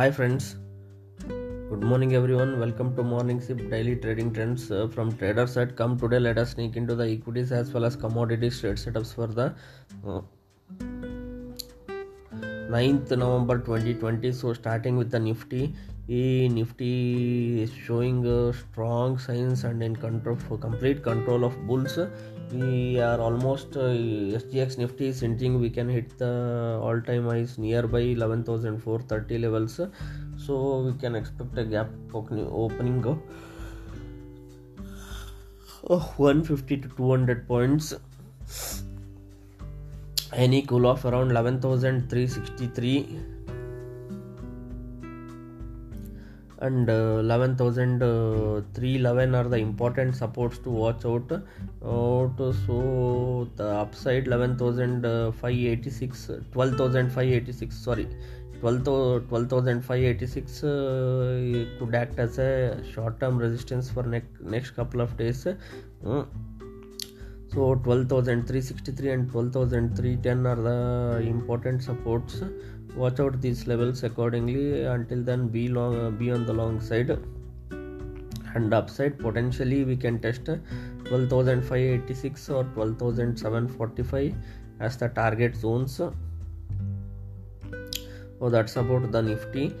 Hi friends, good morning everyone. Welcome to Morning Sip Daily Trading Trends uh, from Traders at Come today. Let us sneak into the equities as well as commodities trade setups for the uh, 9th November 2020. So starting with the Nifty, Nifty is showing strong signs and in control for complete control of bulls. We are almost uh, SGX Nifty is hinting we can hit the all-time highs nearby 11,430 levels. So we can expect a gap opening of uh, 150 to 200 points any cool off around 11363 and uh, 11311 are the important supports to watch out. Out so the upside 11586 12586 sorry 12586 uh, could act as a short term resistance for next next couple of days. Uh, so 12363 and 12310 are the important supports. Watch out these levels accordingly. Until then be long be on the long side. And upside potentially we can test 12586 or 12745 as the target zones. Oh that's about the nifty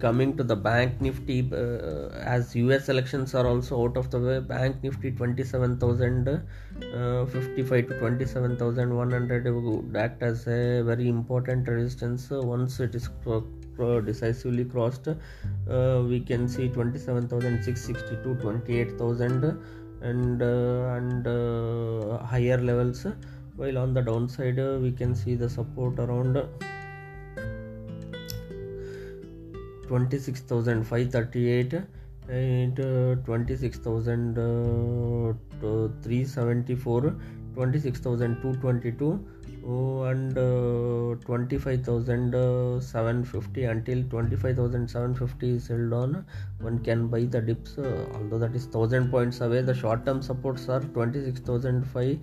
coming to the bank nifty uh, as us elections are also out of the way bank nifty 27000 uh, 55 to 27100 would act as a very important resistance. Once it is decisively crossed uh, we can see 27662 28000 and and higher levels. While on the downside we can see the support around 26538 and uh, 26374 26222 oh, and uh, 25750 until 25750 is held on. One can buy the dips uh, although that is 1000 points away. The short term supports are 26005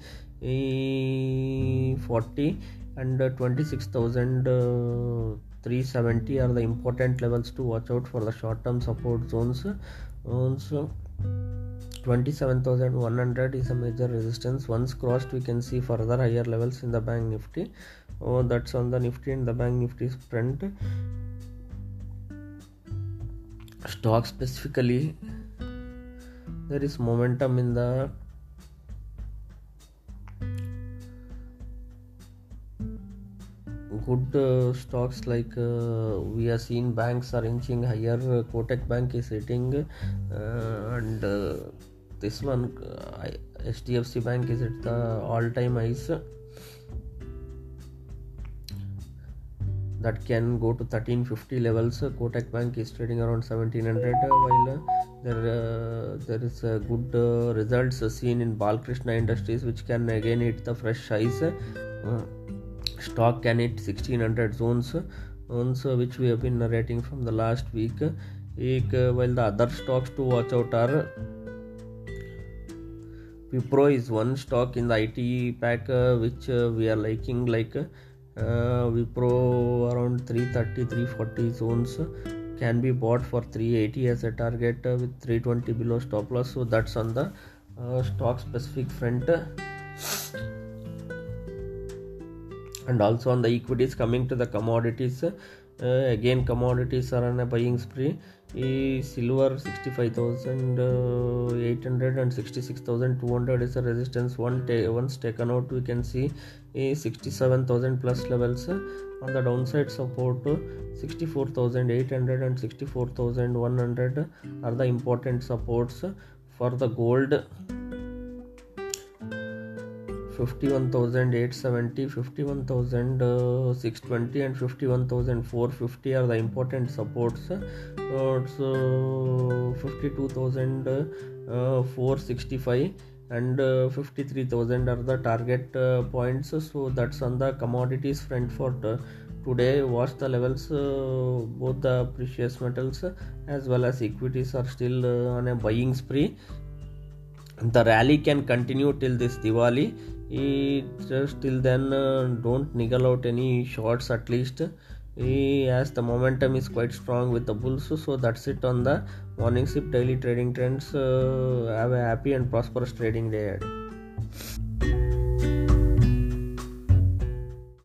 40 and uh, 26000 370 are the important levels to watch out for the short term support zones. Also 27100 is a major resistance. Once crossed we can see further higher levels in the bank nifty. Oh that's on the nifty and the bank nifty front stock specifically there is momentum in the good uh, stocks like uh, we are seeing banks are inching higher uh, kotak bank is hitting uh, and uh, this one hdfc bank is at the all time highs that can go to 1350 levels kotak bank is trading around 1700 while there uh, there is a good uh, results seen in balkrishna industries which can again hit the fresh highs uh, stock can hit 1600 zones zones which we have been narrating from the last week. While the other stocks to watch out are Wipro is one stock in the IT pack uh, which uh, we are liking like uh, Wipro around 330 340 zones can be bought for 380 as a target uh, with 320 below stop loss. So that's on the uh, stock specific front and also on the equities coming to the commodities uh, again commodities are on a buying spree. E silver 65800 and 66200 is a resistance. One once taken out we can see a 67000 plus levels. On the downside support 64800 and 64100 are the important supports for the gold 51870 51620 and 51450 are the important supports. Uh, so 52465 and uh, 53000 are the target uh, points. So that's on the commodities front for today. Watch the levels uh, both the precious metals as well as equities are still uh, on a buying spree. The rally can continue till this diwali it just till then uh, don't niggle out any shorts at least. as the momentum is quite strong with the bulls so that's it on the morning sip daily trading trends uh, have a happy and prosperous trading day ahead